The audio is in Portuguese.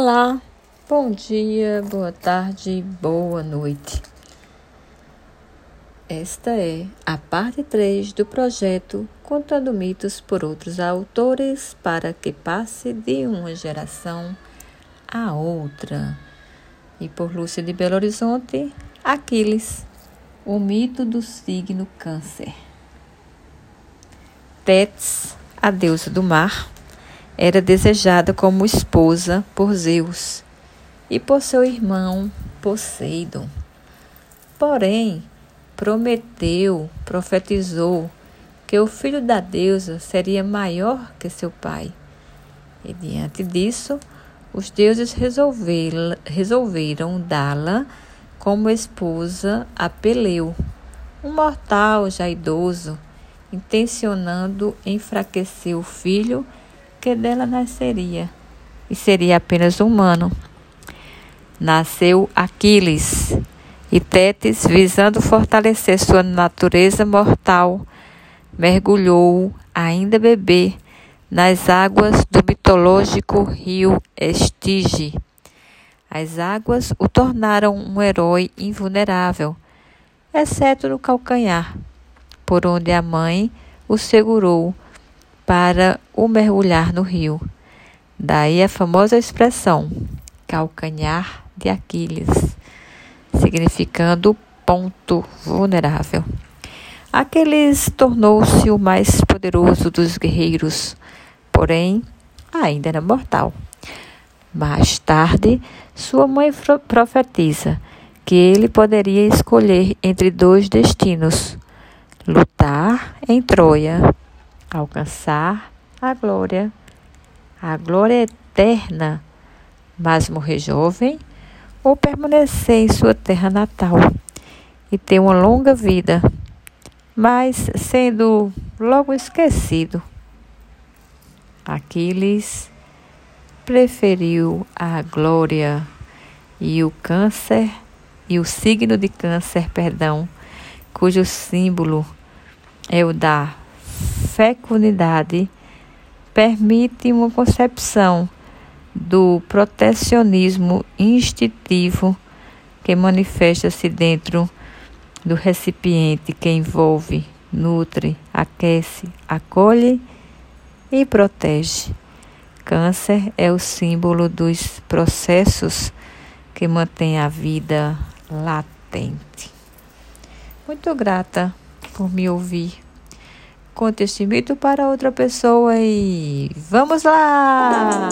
Olá, bom dia, boa tarde, boa noite. Esta é a parte 3 do projeto Contando Mitos por Outros Autores para que passe de uma geração a outra. E por Lúcia de Belo Horizonte, Aquiles, o mito do signo Câncer. Tétis, a deusa do mar, era desejada como esposa por Zeus e por seu irmão Poseidon. Porém, Prometeu profetizou que o filho da deusa seria maior que seu pai. E diante disso, os deuses resolveram dá-la como esposa a Peleu, um mortal já idoso, intencionando enfraquecer o filho que dela nasceria e seria apenas humano. Nasceu Aquiles e Tétis, visando fortalecer sua natureza mortal, mergulhou, ainda bebê, nas águas do mitológico rio Estige. As águas o tornaram um herói invulnerável, exceto no calcanhar, por onde a mãe o segurou para o mergulhar no rio. Daí a famosa expressão calcanhar de Aquiles, significando ponto vulnerável. Aquiles tornou-se o mais poderoso dos guerreiros, porém ainda era mortal. Mais tarde, sua mãe profetiza que ele poderia escolher entre dois destinos: lutar em Troia alcançar a glória, a glória eterna, mas morrer jovem ou permanecer em sua terra natal e ter uma longa vida, mas sendo logo esquecido. Aquiles preferiu a glória e o câncer e o signo de câncer, perdão, cujo símbolo é o da fecundidade permite uma concepção do protecionismo instintivo que manifesta-se dentro do recipiente que envolve, nutre, aquece, acolhe e protege. Câncer é o símbolo dos processos que mantêm a vida latente. Muito grata por me ouvir conte este mito para outra pessoa e vamos lá!